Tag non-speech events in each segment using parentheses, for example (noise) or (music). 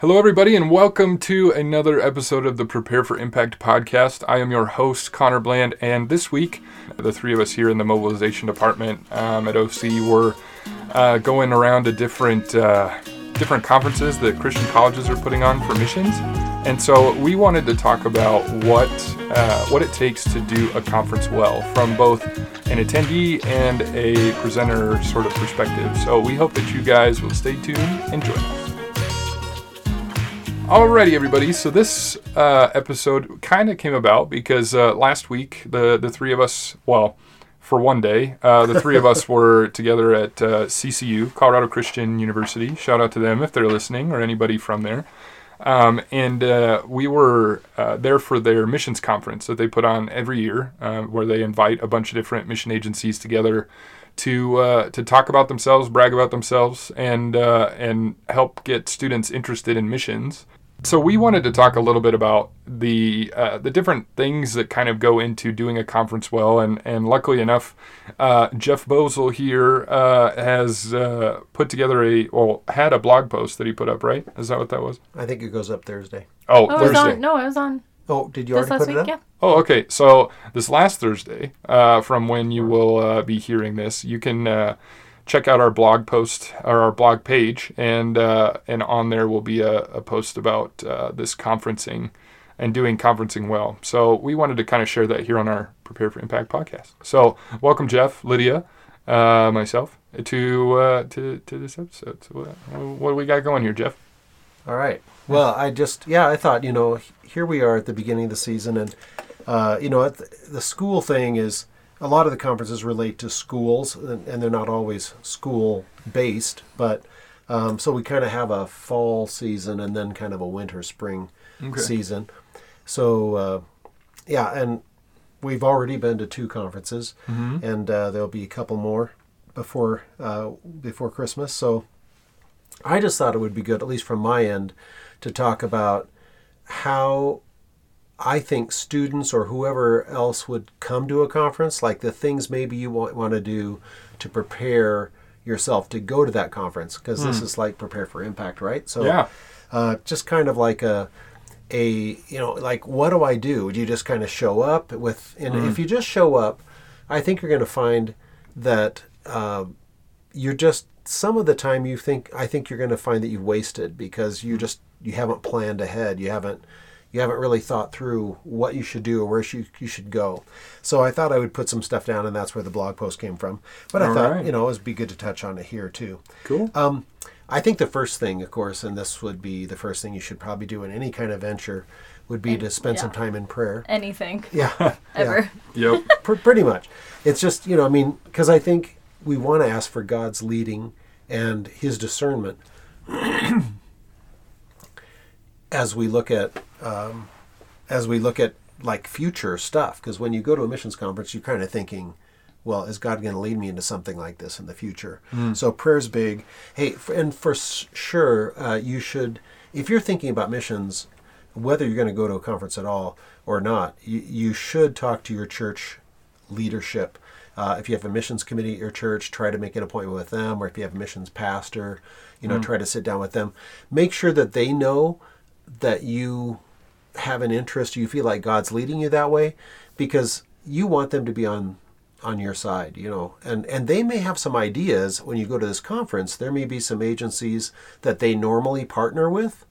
Hello, everybody, and welcome to another episode of the Prepare for Impact podcast. I am your host, Connor Bland, and this week, the three of us here in the mobilization department um, at OC were uh, going around to different uh, different conferences that Christian colleges are putting on for missions, and so we wanted to talk about what uh, what it takes to do a conference well, from both an attendee and a presenter sort of perspective. So we hope that you guys will stay tuned and join us. Alrighty, everybody. So this uh, episode kind of came about because uh, last week the the three of us, well, for one day, uh, the three of us (laughs) were together at uh, CCU, Colorado Christian University. Shout out to them if they're listening or anybody from there. Um, and uh, we were uh, there for their missions conference that they put on every year, where they invite a bunch of different mission agencies together to uh, to talk about themselves, brag about themselves, and uh, and help get students interested in missions. So we wanted to talk a little bit about the uh, the different things that kind of go into doing a conference well, and and luckily enough, uh, Jeff Bosel here uh, has uh, put together a well had a blog post that he put up. Right? Is that what that was? I think it goes up Thursday. Oh, Oh, it was Thursday. on. No, it was on Oh, did you this already last put week. it up? Yeah. Oh, okay. So this last Thursday, uh, from when you will uh, be hearing this, you can uh, check out our blog post or our blog page, and uh, and on there will be a, a post about uh, this conferencing and doing conferencing well. So we wanted to kind of share that here on our Prepare for Impact podcast. So welcome, Jeff, Lydia, uh, myself, to uh, to to this episode. So uh, what do we got going here, Jeff? All right. Well, I just yeah, I thought you know here we are at the beginning of the season, and uh, you know the, the school thing is a lot of the conferences relate to schools, and, and they're not always school based, but um, so we kind of have a fall season and then kind of a winter spring Okay. season. So uh, yeah, and we've already been to two conferences, Mm-hmm. and uh, there'll be a couple more before uh, before Christmas. So I just thought it would be good, at least from my end, to talk about how I think students or whoever else would come to a conference, like the things maybe you want, want to do to prepare yourself to go to that conference, because this is like prepare for impact, right? So Yeah. uh, just kind of like a a you know like what do I do? Do you just kind of show up with? And if you just show up, I think you're going to find that uh, you're just some of the time you think I think you're going to find that you've wasted because you just you haven't planned ahead. You haven't you haven't really thought through what you should do or where you, you should go. So I thought I would put some stuff down, and that's where the blog post came from. But I All thought right. you know it would be good to touch on it here too. Cool. Um, I think the first thing, of course, and this would be the first thing you should probably do in any kind of venture, would be to spend some time in prayer. Anything. Yeah, (laughs) (laughs) yeah. Ever. Yep. (laughs) Pr- pretty much. It's just you know, I mean, because I think we want to ask for God's leading and His discernment (clears throat) as we look at um, as we look at like future stuff. Because when you go to a missions conference, you're kind of thinking, well, is God going to lead me into something like this in the future? So prayer's big. Hey, f- and for s- sure, uh, you should if you're thinking about missions, whether you're going to go to a conference at all or not, you, you should talk to your church leadership. Uh, if you have a missions committee at your church, try to make an appointment with them, or if you have a missions pastor, you know, try to sit down with them. Make sure that they know that you have an interest, you feel like God's leading you that way, because you want them to be on on your side, you know. And and they may have some ideas when you go to this conference. There may be some agencies that they normally partner with,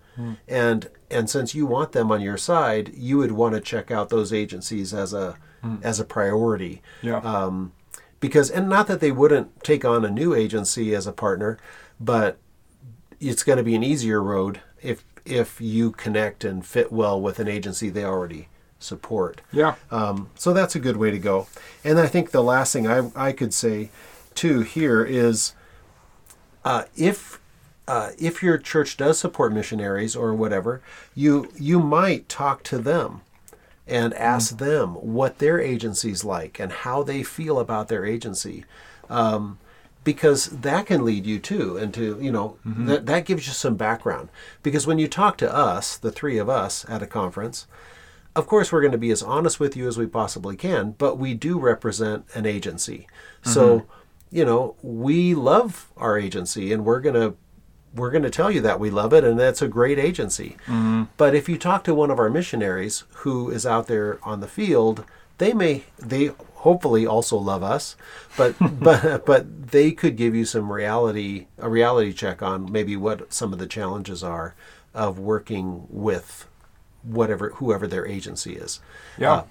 and and since you want them on your side, you would want to check out those agencies as a as a priority Yeah. um, because and not that they wouldn't take on a new agency as a partner, but it's going to be an easier road if if you connect and fit well with an agency they already support. yeah. Um, so that's a good way to go. And I think the last thing I, I could say too here is uh, if uh, if your church does support missionaries or whatever, you you might talk to them and ask them what their agency's like and how they feel about their agency. Um, because that can lead you too to you know mm-hmm. that, that gives you some background. Because when you talk to us the three of us at a conference of course we're going to be as honest with you as we possibly can but we do represent an agency. Mm-hmm. So you know we love our agency and we're going to we're going to tell you that we love it and that's a great agency. Mm-hmm. But if you talk to one of our missionaries who is out there on the field, they may they hopefully also love us, but (laughs) but but they could give you some reality a reality check on maybe what some of the challenges are of working with whatever whoever their agency is. Yeah. Uh,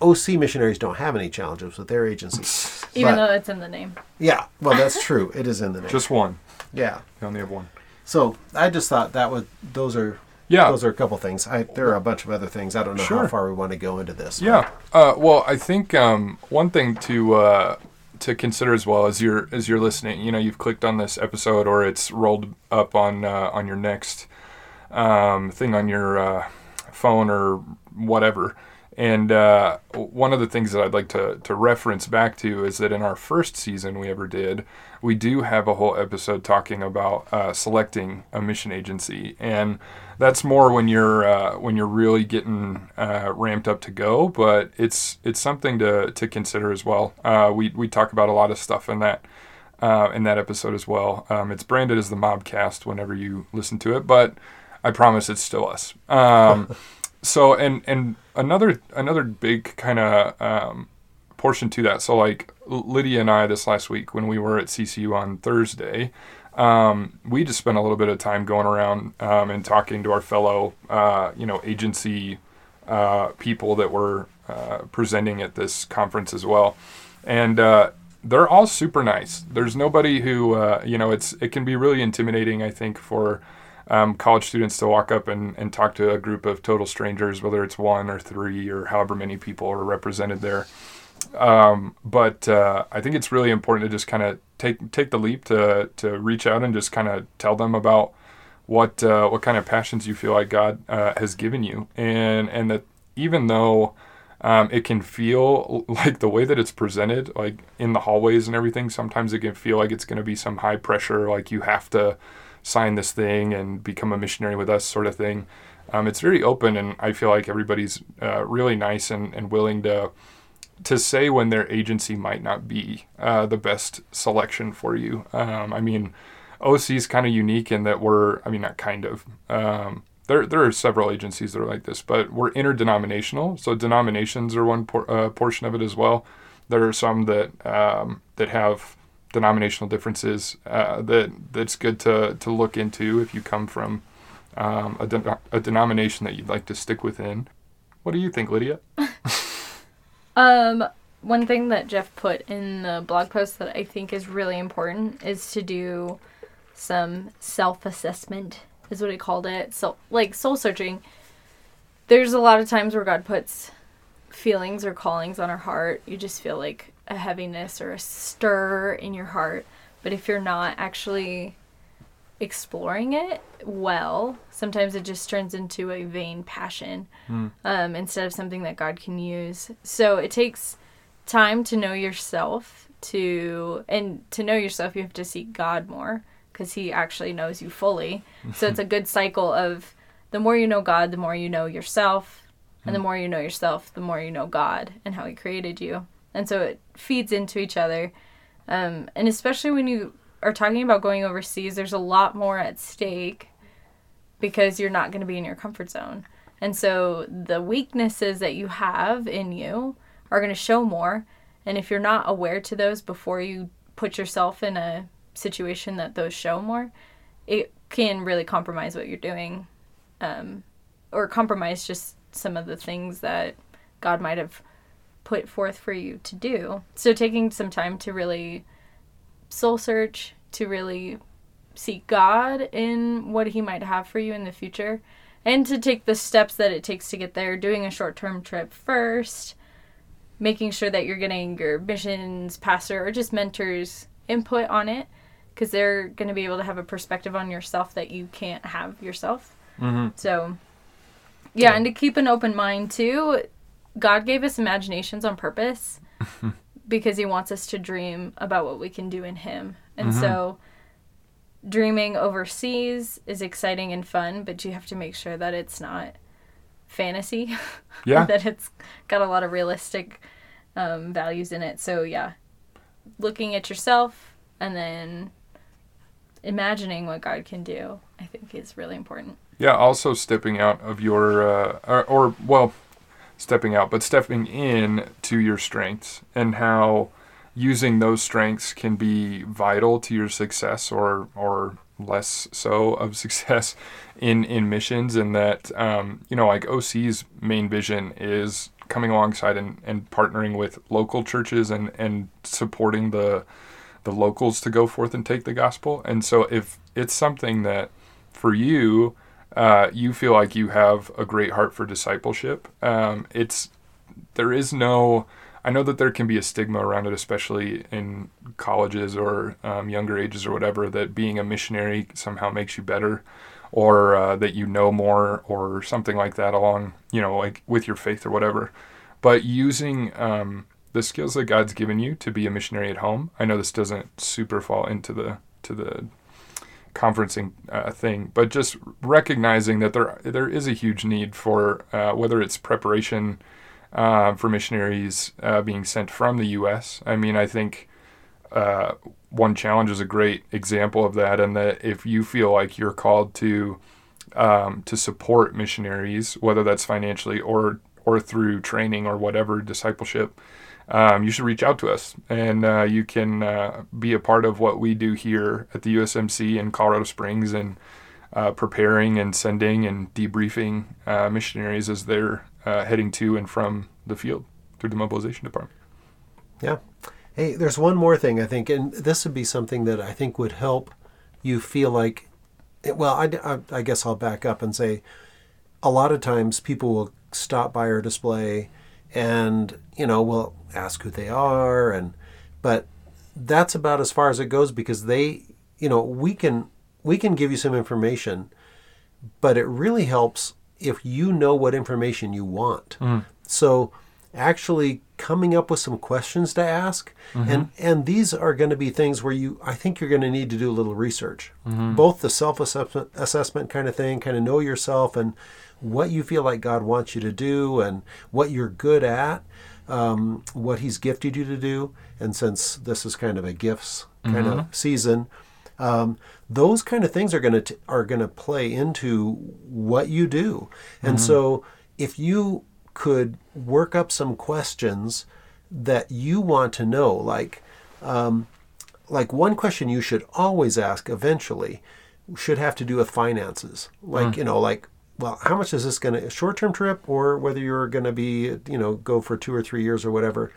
OC missionaries don't have any challenges with their agencies. (laughs) Even But- though it's in the name. yeah, well, that's (laughs) true. It is in the name. Just one. yeah. You only have one. So I just thought that was those are Yeah. those are a couple things. I, there are a bunch of other things. I don't know how far we want to go into this. Yeah. Uh, well, I think um, one thing to uh, to consider as well as you're as you're listening, you know, you've clicked on this episode or it's rolled up on uh, on your next um, thing on your uh, phone or whatever. And uh, one of the things that I'd like to, to reference back to is that in our first season we ever did, we do have a whole episode talking about uh, selecting a mission agency, and that's more when you're uh, when you're really getting uh, ramped up to go. But it's it's something to, to consider as well. Uh, we we talk about a lot of stuff in that uh, in that episode as well. Um, it's branded as the Mobcast whenever you listen to it, but I promise it's still us. Um, (laughs) so and and another another big kind of um, portion to that. So like Lydia and I this last week when we were at CCU on Thursday, um, we just spent a little bit of time going around um, and talking to our fellow uh, you know agency uh, people that were uh, presenting at this conference as well, and. Uh, they're all super nice. There's nobody who, uh, you know, it's it can be really intimidating. I think for um, college students to walk up and, and talk to a group of total strangers, whether it's one or three or however many people are represented there. Um, but uh, I think it's really important to just kind of take take the leap to to reach out and just kind of tell them about what uh, what kind of passions you feel like God uh, has given you, and and that even though um, it can feel (laughs) like the way that it's presented, like in the hallways and everything. Sometimes it can feel like it's going to be some high pressure, like you have to sign this thing and become a missionary with us, sort of thing. Um, it's very open, and I feel like everybody's uh, really nice and, and willing to to say when their agency might not be uh, the best selection for you. Um, I mean, OC is kind of unique in that we're, I mean, not kind of. Um, there, there are several agencies that are like this, but we're interdenominational. So denominations are one por- uh, portion of it as well. There are some that um, that have denominational differences uh, that that's good to, to look into if you come from um, a, de- a denomination that you'd like to stick within. What do you think, Lydia? (laughs) Um, one thing that Jeff put in the blog post that I think is really important is to do some self-assessment is what he called it. So like soul searching. There's a lot of times where God puts feelings or callings on our heart. You just feel like a heaviness or a stir in your heart. But if you're not actually exploring it well, sometimes it just turns into a vain passion um, instead of something that God can use. So it takes time to know yourself to and to know yourself you have to seek God more because he actually knows you fully. So it's a (laughs) good cycle of the more you know God, the more you know yourself, and the more you know yourself, the more you know God and how he created you. And so it feeds into each other. Um, and especially when you are talking about going overseas, there's a lot more at stake because you're not going to be in your comfort zone. And so the weaknesses that you have in you are going to show more. And if you're not aware to those before you put yourself in a situation that those show more, it can really compromise what you're doing um, or compromise just some of the things that God might have put forth for you to do. So taking some time to really soul search, to really seek God in what He might have for you in the future, and to take the steps that it takes to get there, doing a short term trip first, making sure that you're getting your missions pastor or just mentors input on it because they're going to be able to have a perspective on yourself that you can't have yourself. Mm-hmm. So, yeah, and to keep an open mind too. God gave us imaginations on purpose (laughs) because He wants us to dream about what we can do in Him. And so, dreaming overseas is exciting and fun, but you have to make sure that it's not fantasy, (laughs) Yeah. that it's got a lot of realistic um, values in it. So, yeah, looking at yourself and then imagining what God can do, I think is really important. Yeah, also stepping out of your, uh, or, or, well, stepping out, but stepping in to your strengths and how using those strengths can be vital to your success or, or less so of (laughs) success in, in missions. And that, um, you know, like OC's main vision is coming alongside and, and partnering with local churches and, and supporting the, the locals to go forth and take the gospel. And so if it's something that for you, uh, you feel like you have a great heart for discipleship. Um, it's there is no. I know that there can be a stigma around it, especially in colleges or um, younger ages or whatever, that being a missionary somehow makes you better, or uh, that you know more, or something like that along, you know, like with your faith or whatever. But using um, the skills that God's given you to be a missionary at home, I know this doesn't super fall into the to the conferencing uh, thing, but just recognizing that there there is a huge need for uh, whether it's preparation uh, for missionaries uh, being sent from the U.S. I mean, I think uh, one challenge is a great example of that, and that if you feel like you're called to um, to support missionaries, whether that's financially or or through training or whatever discipleship, um, you should reach out to us and uh, you can uh, be a part of what we do here at the USMC in Colorado Springs and uh, preparing and sending and debriefing uh, missionaries as they're uh, heading to and from the field through the mobilization department. Yeah. Hey, there's one more thing I think, and this would be something that I think would help you feel like, well, I, I, I guess I'll back up and say a lot of times people will stop by our display and, you know, we'll ask who they are and but that's about as far as it goes because they you know we can we can give you some information but it really helps if you know what information you want Mm. so actually coming up with some questions to ask. And and these are going to be things where you i think you're going to need to do a little research. Both the self assessment assessment kind of thing kind of know yourself and what you feel like god wants you to do and what you're good at um, what he's gifted you to do. And since this is kind of a gifts kind of season um, those kind of things are going to are going to play into what you do. And so if you could work up some questions that you want to know like um, like one question you should always ask eventually should have to do with finances. Like you know like well how much is this going to short-term trip or whether you're going to be you know go for two or three years or whatever.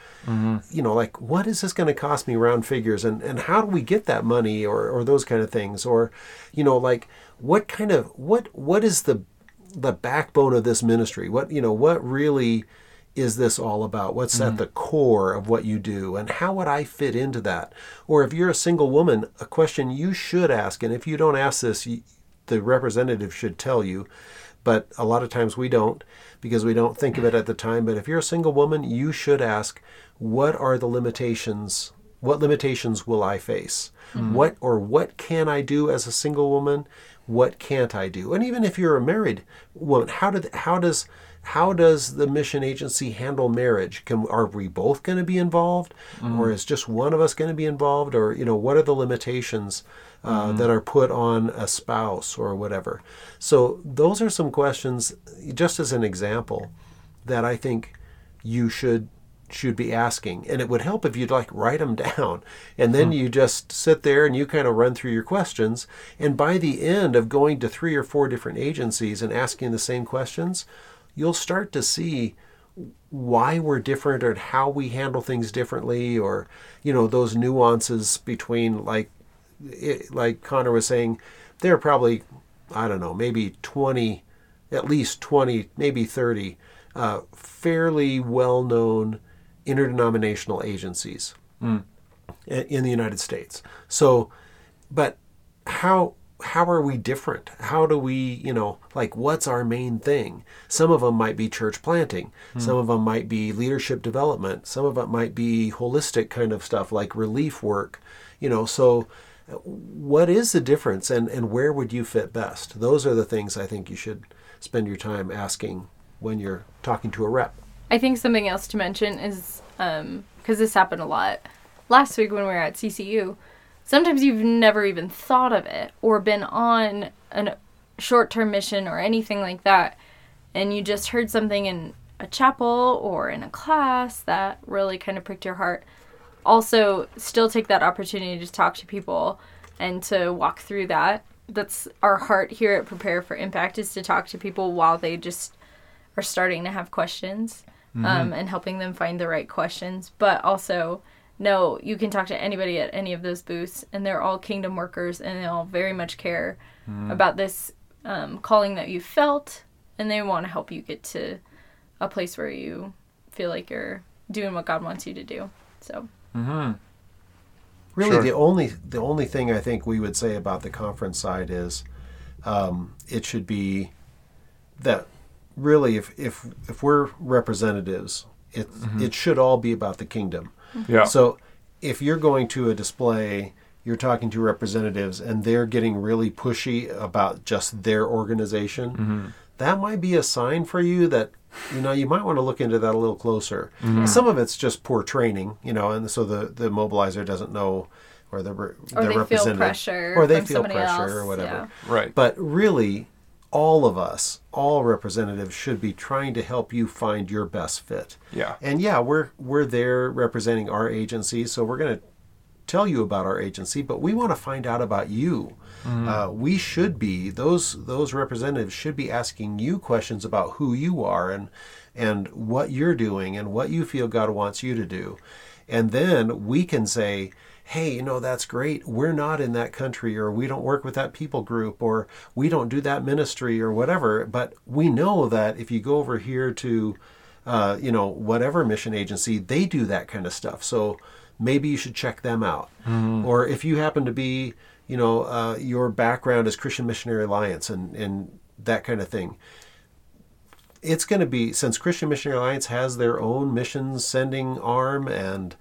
You know like what is this going to cost me round figures and and how do we get that money or or those kind of things? Or you know like what kind of what what is the the backbone of this ministry? What you know what really is this all about? What's at mm-hmm. the core of what you do? And how would i fit into that? Or if you're a single woman a question you should ask and if you don't ask this you, the representative should tell you. But a lot of times we don't because we don't think of it at the time. But if you're a single woman you should ask what are the limitations what limitations will i face? Mm-hmm. What or what can i do as a single woman what can't i do? And even if you're a married woman how did how does how does the mission agency handle marriage? Can are we both going to be involved? Or is just one of us going to be involved? Or you know what are the limitations uh, that are put on a spouse or whatever? So those are some questions just as an example that i think you should should be asking and it would help if you'd like write them down. And then you just sit there and you kind of run through your questions and by the end of going to three or four different agencies and asking the same questions you'll start to see why we're different or how we handle things differently or you know those nuances between like it, like Connor was saying there are probably I don't know maybe 20 at least 20 maybe 30 uh, fairly well-known interdenominational agencies hmm. i- in the United States. So but how how are we different? How do we you know like what's our main thing? Some of them might be church planting. Hmm. Some of them might be leadership development. Some of it might be holistic kind of stuff like relief work you know so what is the difference and and where would you fit best? Those are the things i think you should spend your time asking when you're talking to a rep I think something else to mention is um, because this happened a lot last week when we were at CCU. sometimes you've never even thought of it or been on a short-term mission or anything like that and you just heard something in a chapel or in a class that really kind of pricked your heart. Also still take that opportunity to talk to people and to walk through that. That's our heart here at prepare for impact is to talk to people while they just are starting to have questions um, and helping them find the right questions but also no you can talk to anybody at any of those booths and they're all kingdom workers and they all very much care about this um, calling that you felt and they want to help you get to a place where you feel like you're doing what god wants you to do so Mm-hmm. Really, Sure. the only the only thing I think we would say about the conference side is um, it should be that really, if if if we're representatives, it mm-hmm. it should all be about the kingdom. Mm-hmm. Yeah. So if you're going to a display, you're talking to representatives, and they're getting really pushy about just their organization. Mm-hmm. That might be a sign for you that you know you might want to look into that a little closer. Some of it's just poor training, you know, and so the the mobilizer doesn't know or the re- or the they feel representative pressure or they from feel somebody pressure else or whatever. yeah. right. But really, all of us, all representatives, should be trying to help you find your best fit. Yeah. And yeah, we're we're there representing our agency, so we're going to tell you about our agency, but we want to find out about you. Uh, we should be those those representatives should be asking you questions about who you are and and what you're doing and what you feel God wants you to do, and then we can say. Hey, you know, that's great. We're not in that country, or we don't work with that people group, or we don't do that ministry, or whatever. But we know that if you go over here to uh, you know, whatever mission agency, they do that kind of stuff. So maybe you should check them out. Or if you happen to be, you know, uh, your background is Christian Missionary Alliance and, and that kind of thing. It's going to be, since Christian Missionary Alliance has their own missions sending arm and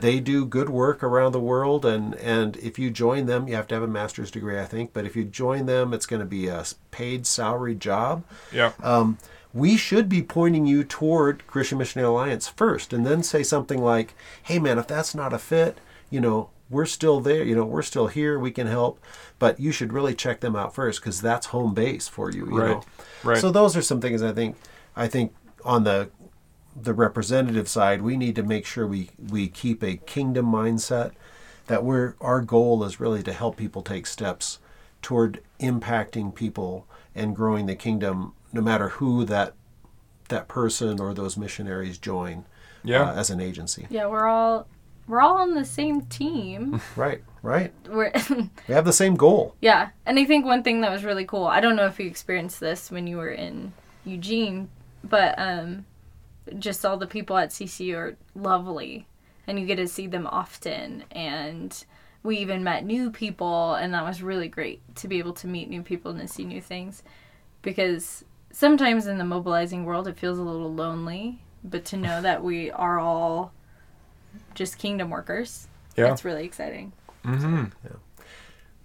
they do good work around the world. And, and if you join them, you have to have a master's degree, I think. But if you join them, it's going to be a paid salary job Yeah. um, we should be pointing you toward Christian Missionary Alliance first, and then say something like, "Hey, man, if that's not a fit, you know, we're still there. You know, we're still here. We can help, but you should really check them out first because that's home base for you. You Right. know, Right. so those are some things I think. I think on the the representative side, we need to make sure we we keep a kingdom mindset. That we're our goal is really to help people take steps toward impacting people and growing the kingdom, no matter who that that person or those missionaries join Yeah. uh, as an agency. yeah we're all we're all on the same team (laughs) Right, right. we're (laughs) We have the same goal. Yeah, and I think one thing that was really cool. I don't know if you experienced this when you were in Eugene, but um, just all the people at CC are lovely, and you get to see them often. And we even met new people, and that was really great to be able to meet new people and to see new things. Because sometimes in the mobilizing world, it feels a little lonely, but to know that we are all just kingdom workers, Yeah. it's really exciting. Mm-hmm.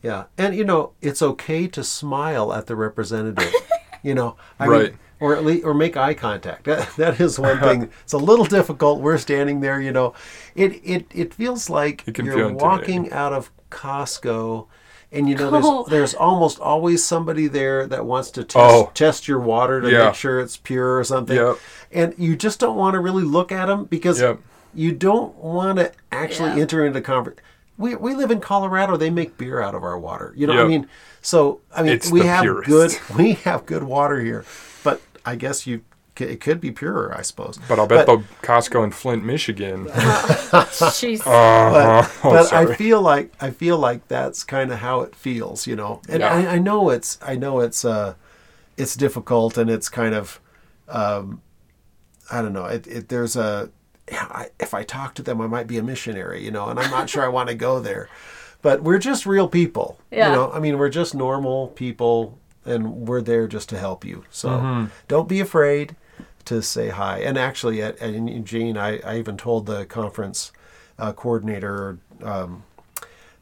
Yeah, and you know it's okay to smile at the representative. (laughs) you know, I Right. mean, or at least or make eye contact. That, that is one (laughs) thing. It's a little difficult. We're standing there. You know, it it it feels like It you're feel walking out of Costco. And you know, Oh. there's there's almost always somebody there that wants to test Oh. test your water to Yeah. make sure it's pure or something. Yep. And you just don't want to really look at them because Yep. You don't want to actually Yeah. enter into conversation. We, we live in Colorado. They make beer out of our water. You know what I mean? So I mean, It's we have purest. good (laughs) we have good water here, but I guess you it could be purer, I suppose. But I'll bet the Costco in Flint, Michigan. (laughs) Jeez. (laughs) Uh-huh. Oh, but I feel like I feel like that's kind of how it feels, you know. And Yeah. I, I know it's I know it's uh it's difficult and it's kind of um I don't know. It, it there's a yeah, I, if I talk to them, I might be a missionary, you know, and I'm not sure I want to go there. But we're just real people, Yeah. you know. I mean, we're just normal people, and we're there just to help you. So Mm-hmm. don't be afraid to say hi. And actually, at, at in Eugene, I, I even told the conference uh, coordinator, um,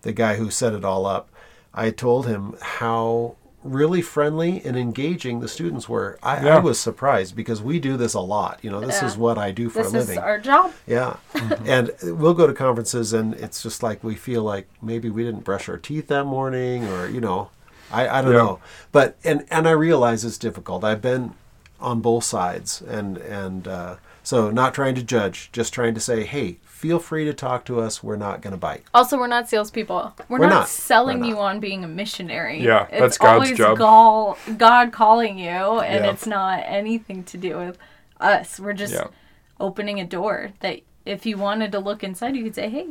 the guy who set it all up, I told him how really friendly and engaging the students were. I, Yeah. I was surprised because we do this a lot. You know, this Yeah. is what I do for This a is living. our job. Yeah. and we'll go to conferences and it's just like we feel like maybe we didn't brush our teeth that morning or, you know, I, I don't Yeah. know. But, and, and I realize it's difficult. I've been on both sides and, and, uh, so not trying to judge, just trying to say, hey, feel free to talk to us. We're not going to bite. Also, we're not salespeople. We're, We're not, not. selling We're you on being a missionary. Yeah, it's that's God's always job. Gall, God calling you, and Yeah. it's not anything to do with us. We're just Yeah. opening a door that if you wanted to look inside, you could say, "Hey,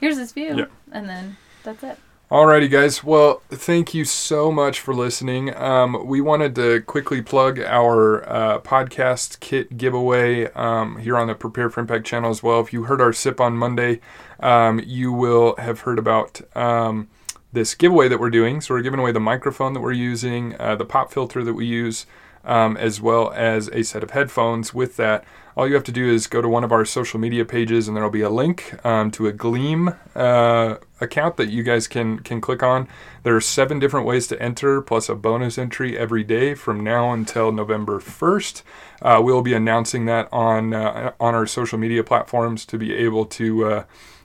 here's this view," Yeah. and then that's it. Alrighty, guys. Well, thank you so much for listening. Um, we wanted to quickly plug our uh, podcast kit giveaway um, here on the Prepare for Impact channel as well. If you heard our sip on Monday, um, you will have heard about um, this giveaway that we're doing. So we're giving away the microphone that we're using, uh, the pop filter that we use, um, as well as a set of headphones. With that, all you have to do is go to one of our social media pages, and there will be a link um, to a Gleam uh, account that you guys can can click on. There are seven different ways to enter, plus a bonus entry every day from now until November first. Uh, we'll be announcing that on uh, on our social media platforms to be able to uh,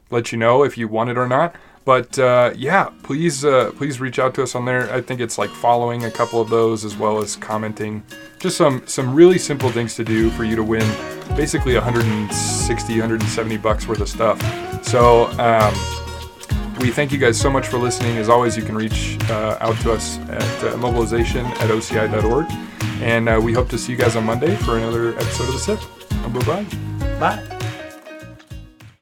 let you know if you want it or not. But uh, yeah, please uh, please reach out to us on there. I think it's like following a couple of those as well as commenting. Just some some really simple things to do for you to win basically 160 170 bucks worth of stuff. So um, we thank you guys so much for listening. As always, you can reach uh, out to us at uh, mobilization at oci.org. And uh, we hope to see you guys on Monday for another episode of The Sip. Bye bye. Bye.